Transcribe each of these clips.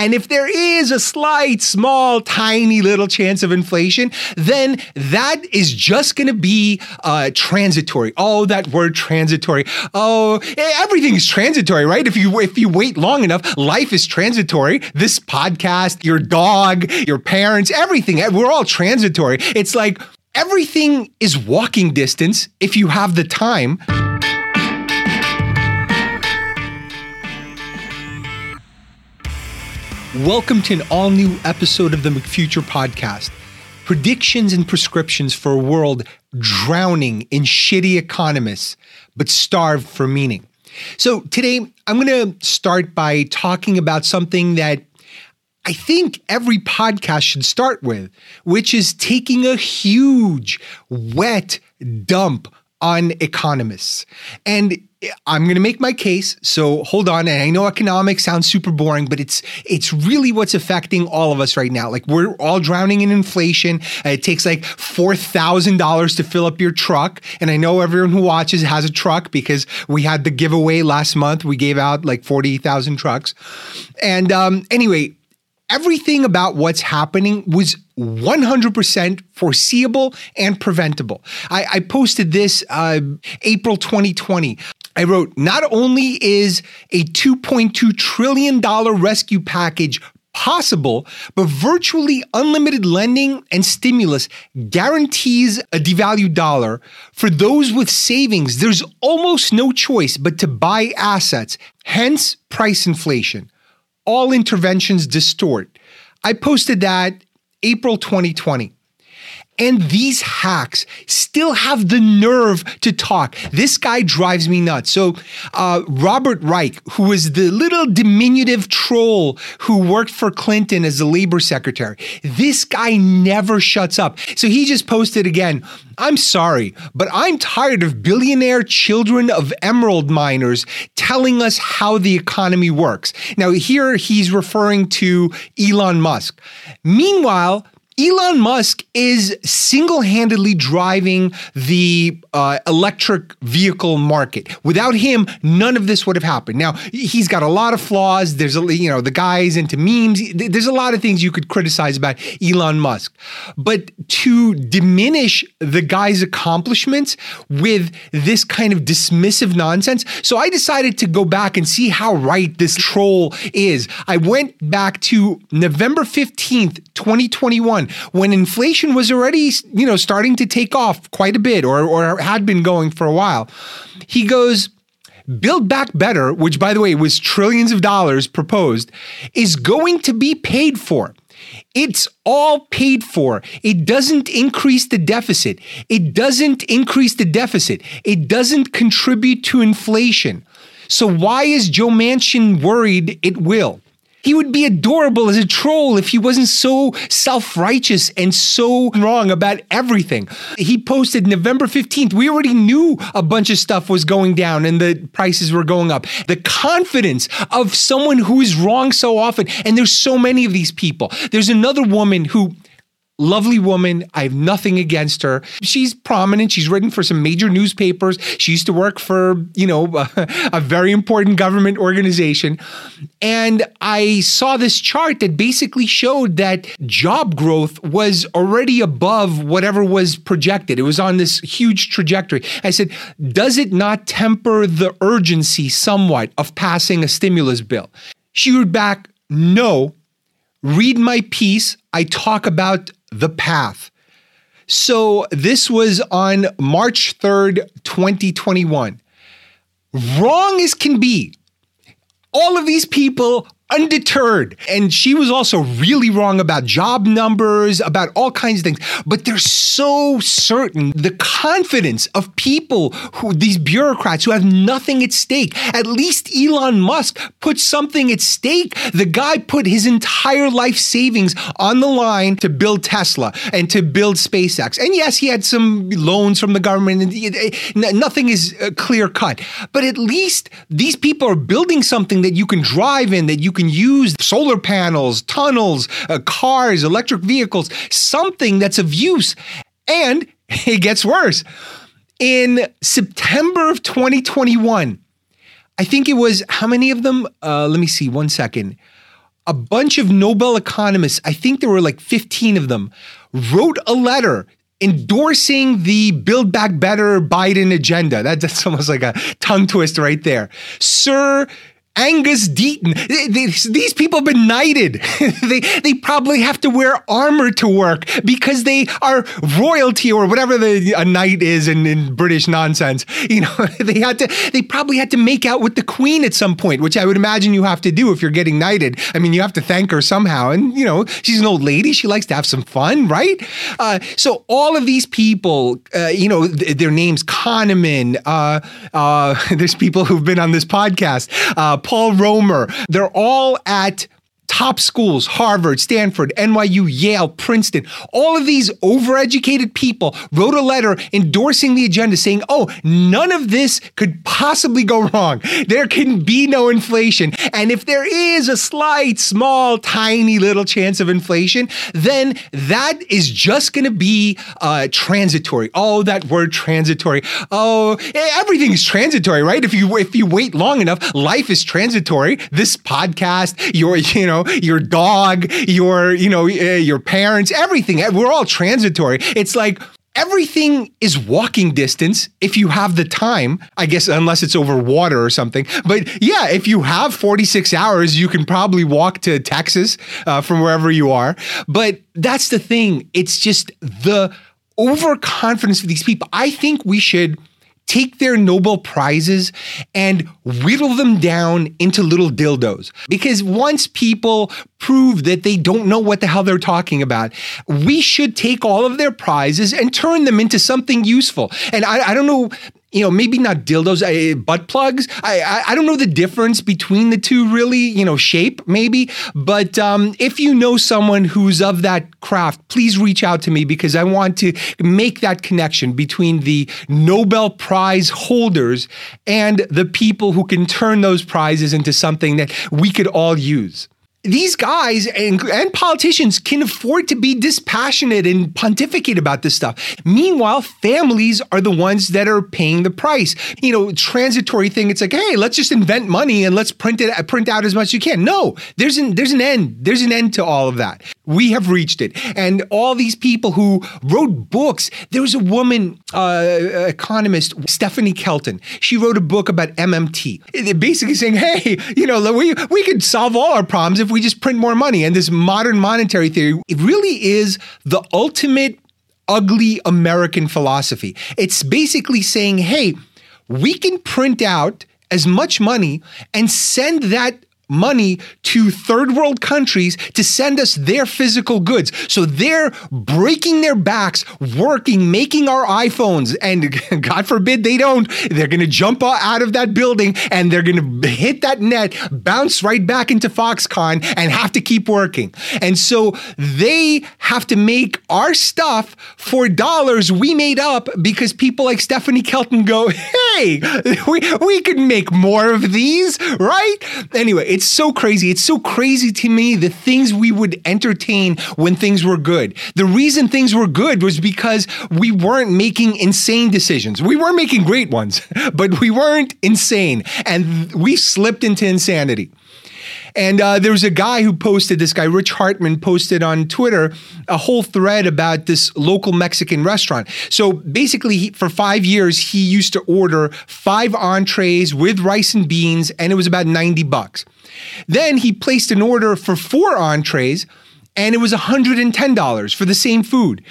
And if there is a slight, small, tiny little chance of inflation, then that is just going to be uh, transitory. Oh, that word transitory. Oh, everything is transitory, right? If you if you wait long enough, life is transitory. This podcast, your dog, your parents, everything, we're all transitory. It's like everything is walking distance if you have the time. Welcome to an all new episode of the McFuture podcast. Predictions and prescriptions for a world drowning in shitty economists, but starved for meaning. So, today I'm going to start by talking about something that I think every podcast should start with, which is taking a huge, wet dump on economists. And I'm going to make my case. So hold on. And I know economics sounds super boring, but it's it's really what's affecting all of us right now. Like we're all drowning in inflation. It takes like four thousand dollars to fill up your truck. And I know everyone who watches has a truck because we had the giveaway last month. We gave out like forty thousand trucks. And um, anyway, everything about what's happening was 100% foreseeable and preventable. I, I posted this uh, April 2020. I wrote, not only is a $2.2 trillion rescue package possible, but virtually unlimited lending and stimulus guarantees a devalued dollar. For those with savings, there's almost no choice but to buy assets, hence price inflation. All interventions distort. I posted that April 2020. And these hacks still have the nerve to talk. This guy drives me nuts. So, uh, Robert Reich, who was the little diminutive troll who worked for Clinton as the labor secretary, this guy never shuts up. So, he just posted again I'm sorry, but I'm tired of billionaire children of emerald miners telling us how the economy works. Now, here he's referring to Elon Musk. Meanwhile, Elon Musk is single handedly driving the uh, electric vehicle market. Without him, none of this would have happened. Now, he's got a lot of flaws. There's, a, you know, the guy's into memes. There's a lot of things you could criticize about Elon Musk. But to diminish the guy's accomplishments with this kind of dismissive nonsense, so I decided to go back and see how right this troll is. I went back to November 15th, 2021 when inflation was already, you know, starting to take off quite a bit or, or had been going for a while. He goes, Build Back Better, which by the way was trillions of dollars proposed, is going to be paid for. It's all paid for. It doesn't increase the deficit. It doesn't increase the deficit. It doesn't contribute to inflation. So, why is Joe Manchin worried it will? He would be adorable as a troll if he wasn't so self righteous and so wrong about everything. He posted November 15th. We already knew a bunch of stuff was going down and the prices were going up. The confidence of someone who is wrong so often. And there's so many of these people. There's another woman who lovely woman. I have nothing against her. She's prominent. She's written for some major newspapers. She used to work for, you know, a, a very important government organization. And I saw this chart that basically showed that job growth was already above whatever was projected. It was on this huge trajectory. I said, does it not temper the urgency somewhat of passing a stimulus bill? She wrote back, no. Read my piece. I talk about the path. So this was on March 3rd, 2021. Wrong as can be. All of these people undeterred. And she was also really wrong about job numbers, about all kinds of things. But they're so certain. The confidence of people who, these bureaucrats who have nothing at stake. At least Elon Musk put something at stake. The guy put his entire life savings on the line to build Tesla and to build SpaceX. And yes, he had some loans from the government. Nothing is uh, clear cut. But at least these people are building something that you can drive in, that you can can use solar panels, tunnels, uh, cars, electric vehicles, something that's of use. And it gets worse. In September of 2021, I think it was how many of them? Uh, let me see, one second. a bunch of Nobel economists, I think there were like 15 of them, wrote a letter endorsing the Build Back Better Biden agenda. That, that's almost like a tongue twist right there. Sir Angus Deaton. These people have been knighted. they, they probably have to wear armor to work because they are royalty or whatever the, a knight is in, in British nonsense. You know, they had to, they probably had to make out with the queen at some point, which I would imagine you have to do if you're getting knighted. I mean, you have to thank her somehow. And, you know, she's an old lady. She likes to have some fun, right? Uh, so all of these people, uh, you know, th- their names, Kahneman, uh, uh there's people who've been on this podcast, uh, Paul Romer. They're all at top schools Harvard, Stanford, NYU, Yale, Princeton. All of these overeducated people wrote a letter endorsing the agenda saying, oh, none of this could possibly go wrong. There can be no inflation. And if there is a slight, small, tiny little chance of inflation, then that is just going to be uh, transitory. Oh, that word transitory. Oh, everything is transitory, right? If you if you wait long enough, life is transitory. This podcast, your you know your dog, your, you know, uh, your parents, everything. We're all transitory. It's like everything is walking distance if you have the time i guess unless it's over water or something but yeah if you have 46 hours you can probably walk to texas uh, from wherever you are but that's the thing it's just the overconfidence of these people i think we should take their Nobel Prizes and whittle them down into little dildos. Because once people prove that they don't know what the hell they're talking about, we should take all of their prizes and turn them into something useful. And I, I don't know you know, maybe not dildos, uh, butt plugs. I, I, I don't know the difference between the two, really. You know, shape maybe. But um, if you know someone who's of that craft, please reach out to me because I want to make that connection between the Nobel Prize holders and the people who can turn those prizes into something that we could all use these guys and, and, politicians can afford to be dispassionate and pontificate about this stuff. Meanwhile, families are the ones that are paying the price. You know, transitory thing. It's like, hey, let's just invent money and let's print it, print out as much as you can. No, there's an there's an end. There's an end to all of that. We have reached it, and all these people who wrote books. There was a woman, uh, economist, Stephanie Kelton. She wrote a book about MMT, basically saying, hey, you know, we we could solve all our problems if we just print more money. And this modern monetary theory, it really is the ultimate ugly American philosophy. It's basically saying, hey, we can print out as much money and send that money to third world countries to send us their physical goods. So they're breaking their backs, working, making our iPhones. And God forbid they don't, they're going to jump out of that building and they're going to hit that net, bounce right back into Foxconn and have to keep working. And so they have to make our stuff for dollars we made up because people like Stephanie Kelton go, hey, we, we could make more of these, right? Anyway, it's so crazy. It's so crazy to me the things we would entertain when things were good. The reason things were good was because we weren't making insane decisions. We were making great ones, but we weren't insane. And we slipped into insanity. And uh, there was a guy who posted, this guy, Rich Hartman, posted on Twitter a whole thread about this local Mexican restaurant. So basically, he, for five years, he used to order five entrees with rice and beans, and it was about 90 bucks. Then he placed an order for four entrees, and it was $110 for the same food.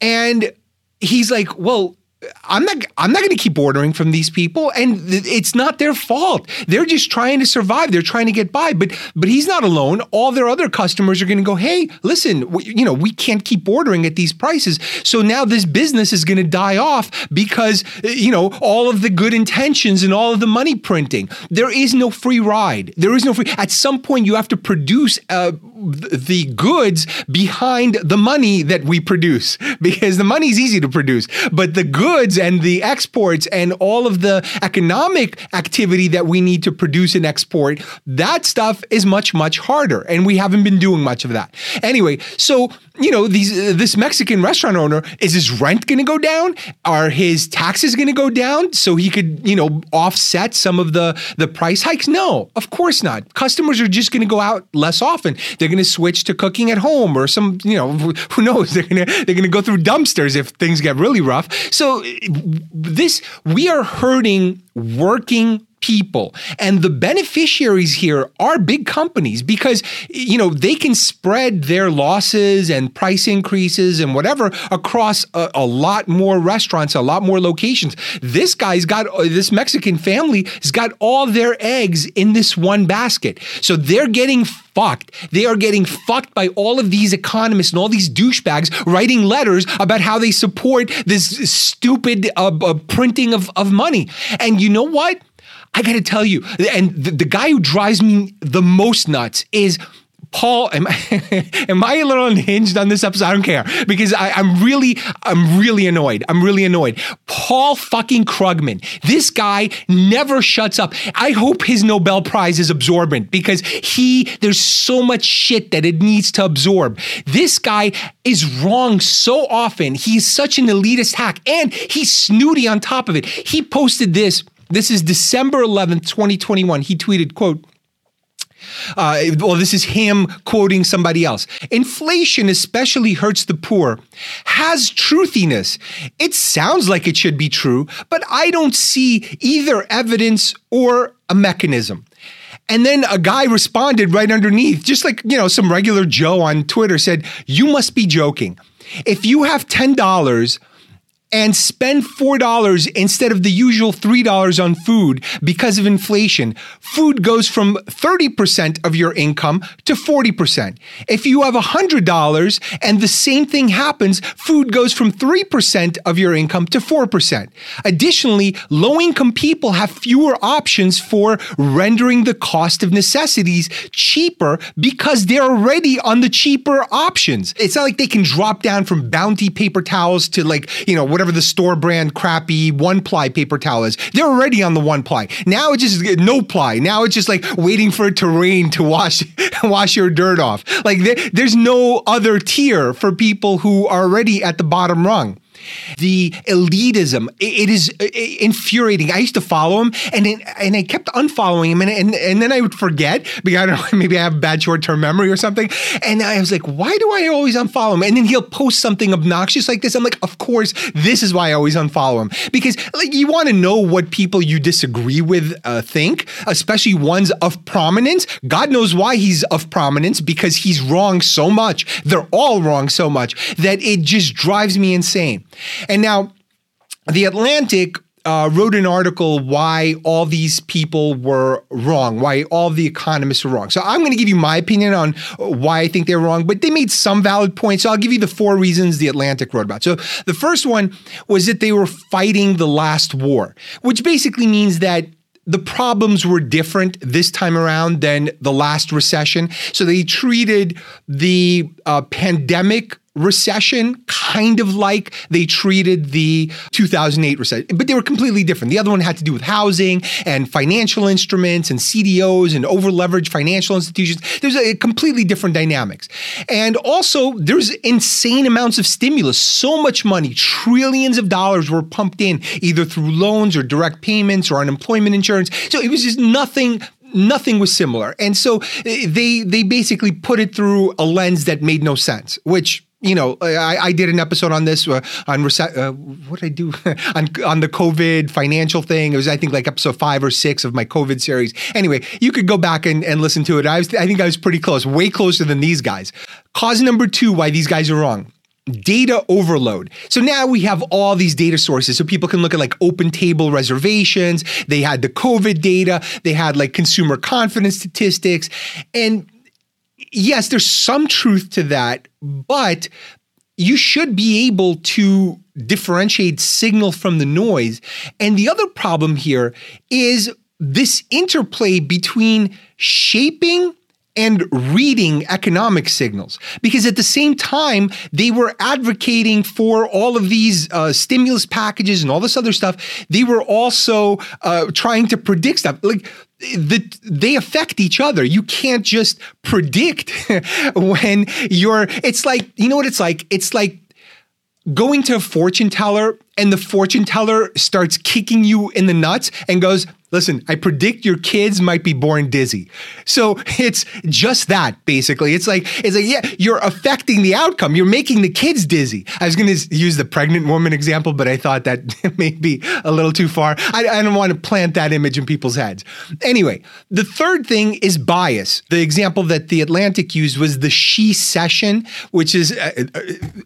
And he's like, well, I'm not I'm not going to keep ordering from these people and it's not their fault. They're just trying to survive. They're trying to get by. But but he's not alone. All their other customers are going to go, "Hey, listen, we, you know, we can't keep ordering at these prices." So now this business is going to die off because you know, all of the good intentions and all of the money printing. There is no free ride. There is no free At some point you have to produce uh, the goods behind the money that we produce because the money is easy to produce, but the goods goods and the exports and all of the economic activity that we need to produce and export, that stuff is much, much harder. And we haven't been doing much of that. Anyway, so you know, these uh, this Mexican restaurant owner is his rent going to go down? Are his taxes going to go down so he could, you know, offset some of the the price hikes? No, of course not. Customers are just going to go out less often. They're going to switch to cooking at home or some, you know, who knows? They're going to they're going to go through dumpsters if things get really rough. So this we are hurting working people. And the beneficiaries here are big companies because, you know, they can spread their losses and price increases and whatever across a, a lot more restaurants, a lot more locations. This guy's got, uh, this Mexican family has got all their eggs in this one basket. So they're getting fucked. They are getting fucked by all of these economists and all these douchebags writing letters about how they support this stupid uh, uh, printing of, of money. And you know what? I got to tell you, and the, the guy who drives me the most nuts is Paul, am I, am I a little unhinged on this episode? I don't care because I, am really, I'm really annoyed. I'm really annoyed. Paul fucking Krugman. This guy never shuts up. I hope his Nobel Prize is absorbent because he, there's so much shit that it needs to absorb. This guy is wrong so often. He's such an elitist hack and he's snooty on top of it. He posted this this is December 11th, 2021. He tweeted, quote, uh, well, this is him quoting somebody else. Inflation especially hurts the poor, has truthiness. It sounds like it should be true, but I don't see either evidence or a mechanism. And then a guy responded right underneath, just like, you know, some regular Joe on Twitter said, You must be joking. If you have $10 and spend $4 instead of the usual $3 on food because of inflation, food goes from 30% of your income to 40%. If you have $100 and the same thing happens, food goes from 3% of your income to 4%. Additionally, low income people have fewer options for rendering the cost of necessities cheaper because they're already on the cheaper options. It's not like they can drop down from bounty paper towels to like, you know, whatever the store brand crappy one ply paper towel is. They're already on the one ply. Now it's just no ply. Now it's just like waiting for it to rain to wash wash your dirt off. Like there, there's no other tier for people who are already at the bottom rung the elitism. It is infuriating. I used to follow him, and it, and I kept unfollowing him, and, and and then I would forget because I don't know, maybe I have bad short term memory or something. And I was like, why do I always unfollow him? And then he'll post something obnoxious like this. I'm like, of course, this is why I always unfollow him because like you want to know what people you disagree with uh, think, especially ones of prominence. God knows why he's of prominence because he's wrong so much. They're all wrong so much that it just drives me insane. And now, The Atlantic uh, wrote an article why all these people were wrong, why all the economists were wrong. So I'm going to give you my opinion on why I think they're wrong, but they made some valid points. So I'll give you the four reasons the Atlantic wrote about. So the first one was that they were fighting the last war, which basically means that the problems were different this time around than the last recession. So they treated the uh, pandemic recession, kind of like they treated the 2008 recession, but they were completely different. The other one had to do with housing and financial instruments and CDOs and overleveraged financial institutions. There's a completely different dynamics. And also, there's insane amounts of stimulus, so much money, trillions of dollars were pumped in either through loans or direct payments or unemployment insurance. So it was just nothing nothing was similar. And so eh, they they basically put it through a lens that made no sense, which you know, I, I, did an episode on this uh, on uh, what did I do on on the COVID financial thing. It was I think like episode five or six of my COVID series. Anyway, you could go back and, and listen to it. I was I think I was pretty close, way closer than these guys. Cause number two why these guys are wrong. Data overload. So now we have all these data sources. So people can look at like open table reservations. They had the COVID data. They had like consumer confidence statistics. And yes, there's some truth to that, but you should be able to differentiate signal from the noise. And the other problem here is this interplay between shaping and reading economic signals. Because at the same time they were advocating for all of these uh, stimulus packages and all this other stuff. They were also uh, trying to predict stuff. Like the, they affect each other. You can't just predict when you're, it's like, you know what it's like? It's like going to a fortune teller and the fortune teller starts kicking you in the nuts and goes, Listen, I predict your kids might be born dizzy. So it's just that basically. It's like it's like yeah, you're affecting the outcome. You're making the kids dizzy. I was going to use the pregnant woman example, but I thought that may be a little too far. I, I don't want to plant that image in people's heads. Anyway, the third thing is bias. The example that the Atlantic used was the she session, which is uh, uh,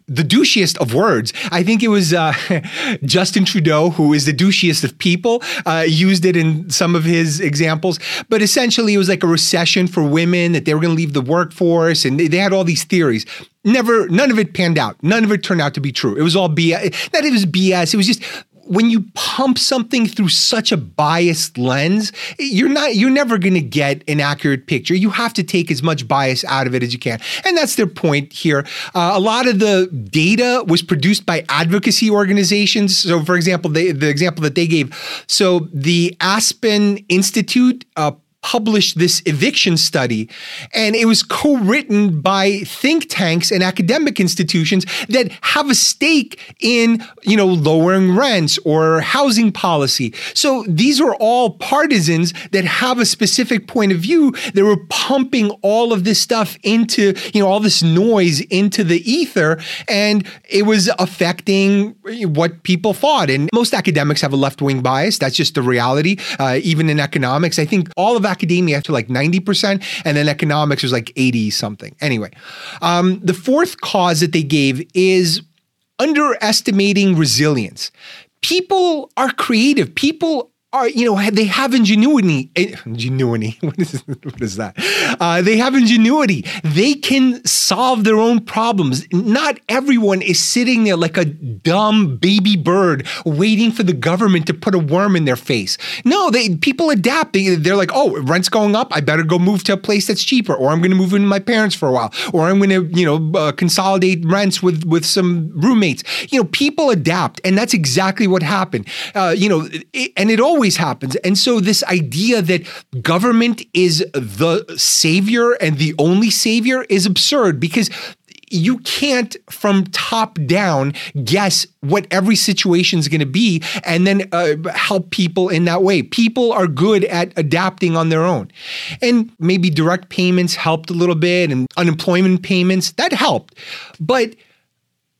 the douchiest of words. I think it was uh, Justin Trudeau, who is the douchiest of people, uh, used it in some of his examples. But essentially, it was like a recession for women that they were going to leave the workforce, and they, they had all these theories. Never, none of it panned out. None of it turned out to be true. It was all BS. That it was BS. It was just when you pump something through such a biased lens, you're not you're never going to get an accurate picture. You have to take as much bias out of it as you can. And that's their point here. Uh, a lot of the data was produced by advocacy organizations. So for example, they, the example that they gave, so the Aspen Institute uh, published this eviction study, and it was co written by think tanks and academic institutions that have a stake in, you know, lowering rents or housing policy. So these are all partisans that have a specific point of view. They were pumping all of this stuff into, you know, all this noise into the ether, and it was affecting what people thought. And most academics have a left wing bias. That's just the reality. Uh, even in economics, I think all of academia to like 90%, and then economics was like 80 something. Anyway, um, the fourth cause that they gave is underestimating resilience. People are creative. People are, you know, they have ingenuity. Eh, ingenuity. What is, what is that? Uh, they have ingenuity. They can solve their own problems. Not everyone is sitting there like a dumb baby bird waiting for the government to put a worm in their face. No, they people adapt. They, they're like, oh, rent's going up. I better go move to a place that's cheaper, or I'm going to move in with my parents for a while, or I'm going to, you know, uh, consolidate rents with with some roommates. You know, people adapt, and that's exactly what happened. Uh, you know, it, and it always happens. And so, this idea that government is the savior and the only savior is absurd because you can't from top down guess what every situation is going to be and then uh, help people in that way. People are good at adapting on their own. And maybe direct payments helped a little bit and unemployment payments, that helped. But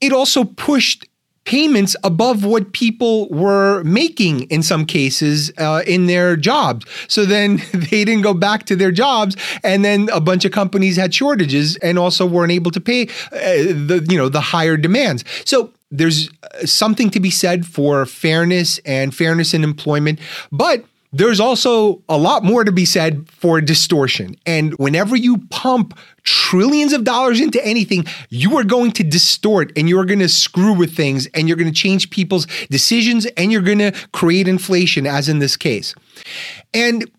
it also pushed payments above what people were making in some cases uh, in their jobs. So then they didn't go back to their jobs, and then a bunch of companies had shortages and also weren't able to pay uh, the you know the higher demands. So there's uh, something to be said for fairness and fairness in employment, but there's also a lot more to be said for distortion. And whenever you pump trillions of dollars into anything, you are going to distort and you are going to screw with things and you're going to change people's decisions and you're going to create inflation, as in this case. And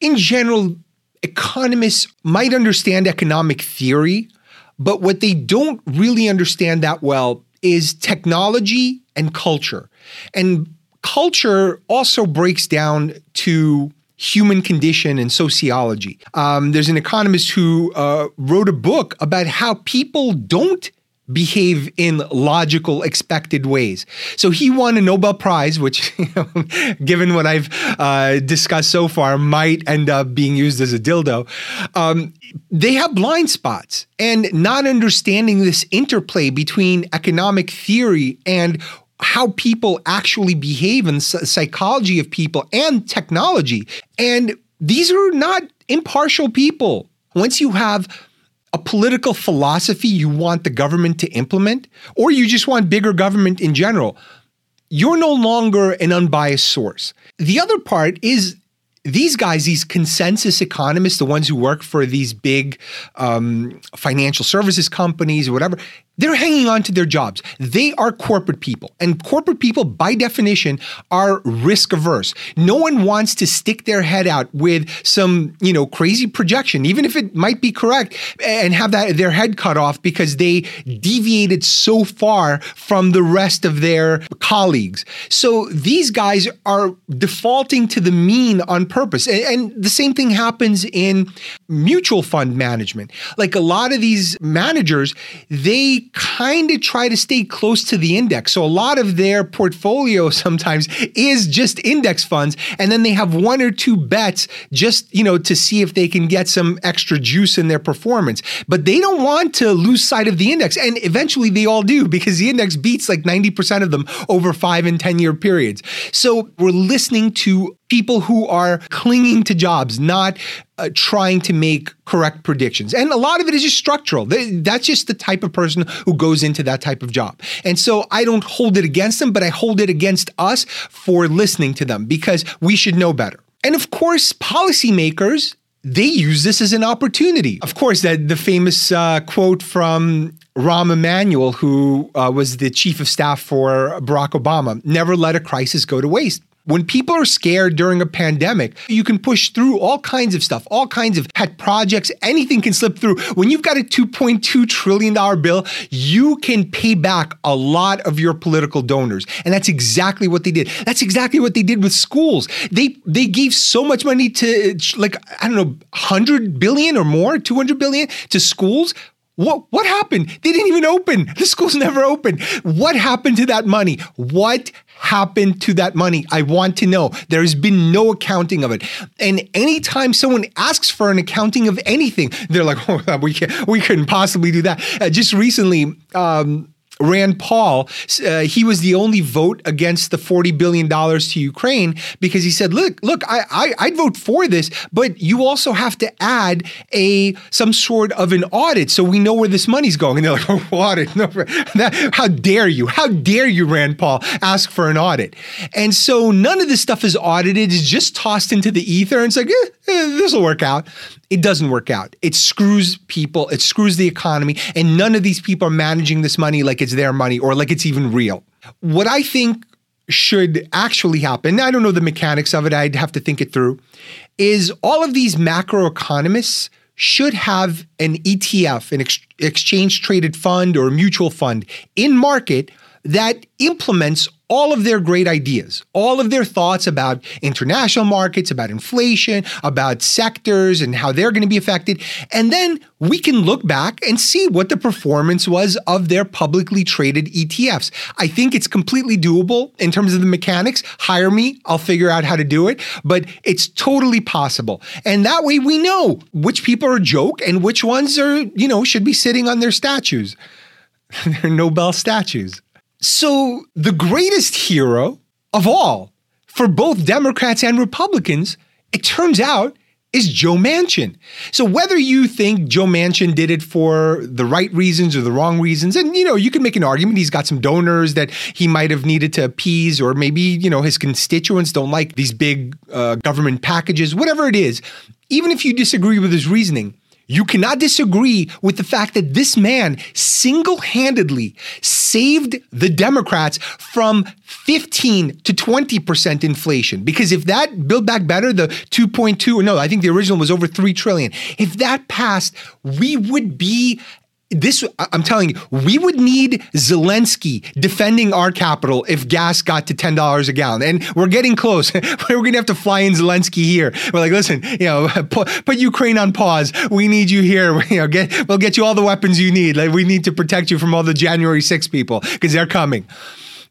in general, economists might understand economic theory, but what they don't really understand that well is technology and culture. And culture also breaks down to human condition and sociology. Um, there's an economist who uh, wrote a book about how people don't behave in logical, expected ways. So he won a Nobel Prize, which, given what I've uh, discussed so far, might end up being used as a dildo. Um, they have blind spots, and not understanding this interplay between economic theory and how people actually behave and psychology of people and technology. And these are not impartial people. Once you have a political philosophy you want the government to implement, or you just want bigger government in general, you're no longer an unbiased source. The other part is these guys, these consensus economists, the ones who work for these big um, financial services companies or whatever, they're hanging on to their jobs. They are corporate people. And corporate people, by definition, are risk averse. No one wants to stick their head out with some, you know, crazy projection, even if it might be correct, and have that their head cut off because they deviated so far from the rest of their colleagues. So these guys are defaulting to the mean on purpose. And, and the same thing happens in mutual fund management. Like a lot of these managers, they kind of try to stay close to the index. So a lot of their portfolio sometimes is just index funds. And then they have one or two bets just, you know, to see if they can get some extra juice in their performance. But they don't want to lose sight of the index. And eventually they all do because the index beats like 90% of them over five and 10 year periods. So we're listening to people who are clinging to jobs, not uh, trying to make correct predictions. And a lot of it is just structural. They, that's just the type of person who goes into that type of job. And so I don't hold it against them, but I hold it against us for listening to them because we should know better. And of course, policymakers they use this as an opportunity. Of course, that the famous uh, quote from Rahm Emanuel, who uh, was the chief of staff for Barack Obama, never let a crisis go to waste. When people are scared during a pandemic, you can push through all kinds of stuff, all kinds of pet projects, anything can slip through. When you've got a $2.2 trillion bill, you can pay back a lot of your political donors. And that's exactly what they did. That's exactly what they did with schools. They they gave so much money to like I don't know, 100 billion or more, 200 billion to schools what what happened? They didn't even open. The schools never open. What happened to that money? What happened to that money? I want to know. There's been no accounting of it. And anytime someone asks for an accounting of anything, they're like, "Oh, we can't, we couldn't possibly do that." Uh, just recently, um, Rand Paul, uh, he was the only vote against the $40 billion to Ukraine because he said, look, look, I, I, I'd vote for this, but you also have to add a some sort of an audit so we know where this money's going. And they're like, oh, audit? No, that, how dare you? How dare you, Rand Paul, ask for an audit? And so none of this stuff is audited. It's just tossed into the ether. And it's like, eh, eh, this will work out. It doesn't work out. It screws people. It screws the economy. And none of these people are managing this money like it's their money or like it's even real. What I think should actually happen, I don't know the mechanics of it, I'd have to think it through, is all of these macroeconomists should have an ETF, an ex- exchange traded fund or mutual fund in market that implements all of their great ideas, all of their thoughts about international markets, about inflation, about sectors and how they're going to be affected. And then we can look back and see what the performance was of their publicly traded ETFs. I think it's completely doable in terms of the mechanics. Hire me, I'll figure out how to do it, but it's totally possible. And that way we know which people are a joke and which ones are, you know, should be sitting on their statues, their Nobel statues. So, the greatest hero of all for both Democrats and Republicans, it turns out, is Joe Manchin. So whether you think Joe Manchin did it for the right reasons or the wrong reasons, and you know, you can make an argument he's got some donors that he might have needed to appease, or maybe you know his constituents don't like these big uh, government packages, whatever it is. Even if you disagree with his reasoning, you cannot disagree with the fact that this man single handedly saved the Democrats from 15 to 20% inflation. Because if that Build Back Better, the 2.2, or no, I think the original was over 3 trillion, if that passed, we would be this I'm telling you, we would need Zelensky defending our capital if gas got to ten dollars a gallon, and we're getting close. we're going to have to fly in Zelensky here. We're like, listen, you know, put, put Ukraine on pause. We need you here. You know, get we'll get you all the weapons you need. Like we need to protect you from all the January 6 people because they're coming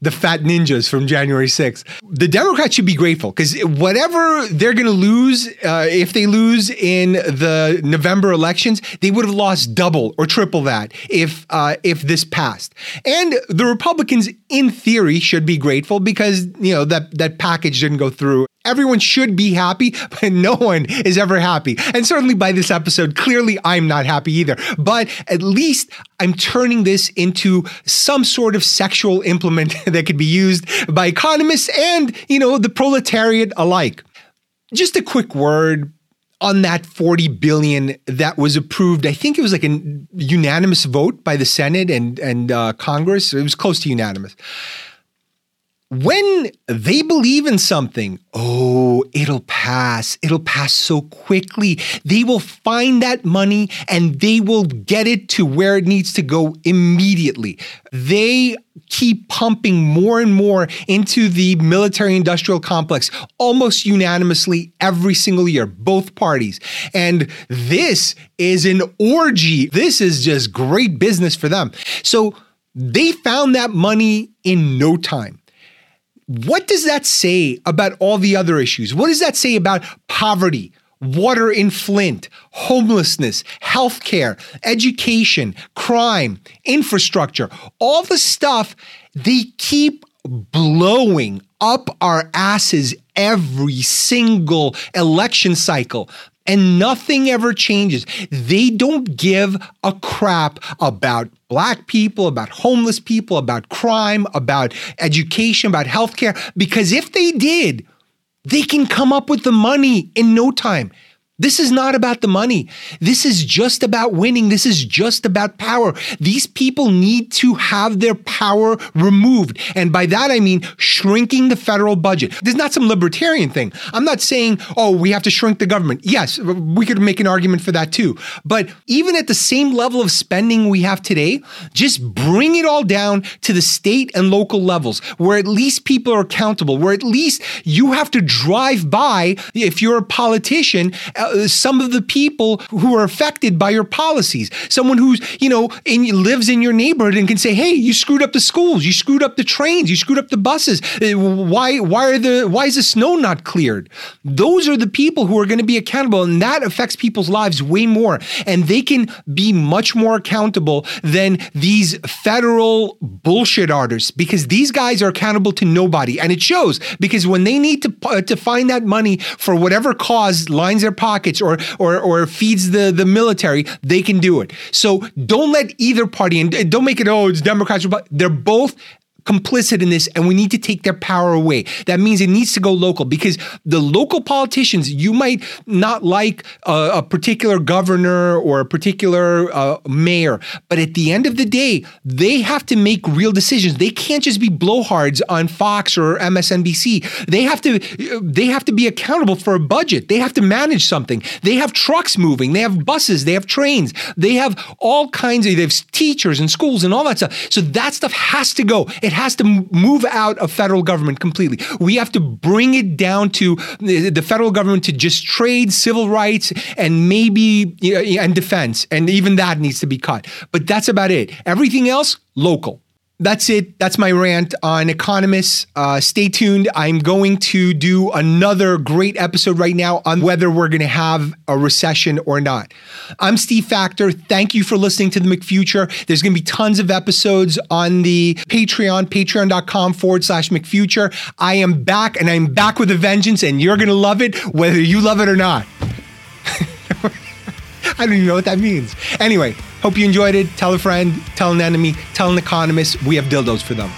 the fat ninjas from January 6th. The Democrats should be grateful because whatever they're going to lose, uh, if they lose in the November elections, they would have lost double or triple that if uh, if this passed. And the Republicans, in theory, should be grateful because you know that that package didn't go through Everyone should be happy, but no one is ever happy. And certainly by this episode, clearly I'm not happy either. But at least I'm turning this into some sort of sexual implement that could be used by economists and, you know, the proletariat alike. Just a quick word on that 40 billion that was approved. I think it was like a unanimous vote by the Senate and and uh, Congress. It was close to unanimous when they believe in something, oh, it'll pass. It'll pass so quickly. They will find that money and they will get it to where it needs to go immediately. They keep pumping more and more into the military industrial complex almost unanimously every single year, both parties. And this is an orgy. This is just great business for them. So they found that money in no time. What does that say about all the other issues? What does that say about poverty, water in Flint, homelessness, healthcare, education, crime, infrastructure, all the stuff they keep blowing up our asses every single election cycle and nothing ever changes. They don't give a crap about black people, about homeless people, about crime, about education, about healthcare, because if they did, they can come up with the money in no time. This is not about the money. This is just about winning. This is just about power. These people need to have their power removed. And by that, I mean shrinking the federal budget. This is not some libertarian thing. I'm not saying, oh, we have to shrink the government. Yes, we could make an argument for that too. But even at the same level of spending we have today, just bring it all down to the state and local levels where at least people are accountable, where at least you have to drive by, if you're a politician, uh, uh, some of the people who are affected by your policies. Someone who's, you know, in, lives in your neighborhood and can say, hey, you screwed up the schools, you screwed up the trains, you screwed up the buses. Uh, why, why, are the, why is the snow not cleared? Those are the people who are going to be accountable, and that affects people's lives way more. And they can be much more accountable than these federal bullshit artists because these guys are accountable to nobody. And it shows because when they need to, uh, to find that money for whatever cause lines their pocket, or or or feeds the the military, they can do it. So don't let either party and don't make it oh it's Democrats. They're both complicit in this and we need to take their power away. That means it needs to go local because the local politicians, you might not like a, a particular governor or a particular uh, mayor, but at the end of the day, they have to make real decisions. They can't just be blowhards on Fox or MSNBC. They have to they have to be accountable for a budget. They have to manage something. They have trucks moving, they have buses, they have trains, they have all kinds of they have teachers and schools and all that stuff. So that stuff has to go. It has to move out of federal government completely. We have to bring it down to the federal government to just trade civil rights and maybe and defense. And even that needs to be cut. But that's about it. Everything else, local that's it. That's my rant on economists. Uh, stay tuned. I'm going to do another great episode right now on whether we're going to have a recession or not. I'm Steve Faktor. Thank you for listening to the McFuture. There's going to be tons of episodes on the Patreon, patreon.com forward slash McFuture. I am back and I'm back with a vengeance, and you're going to love it whether you love it or not. I don't even know what that means. Anyway, hope you enjoyed it. Tell a friend, tell an enemy, tell an economist. We have dildos for them.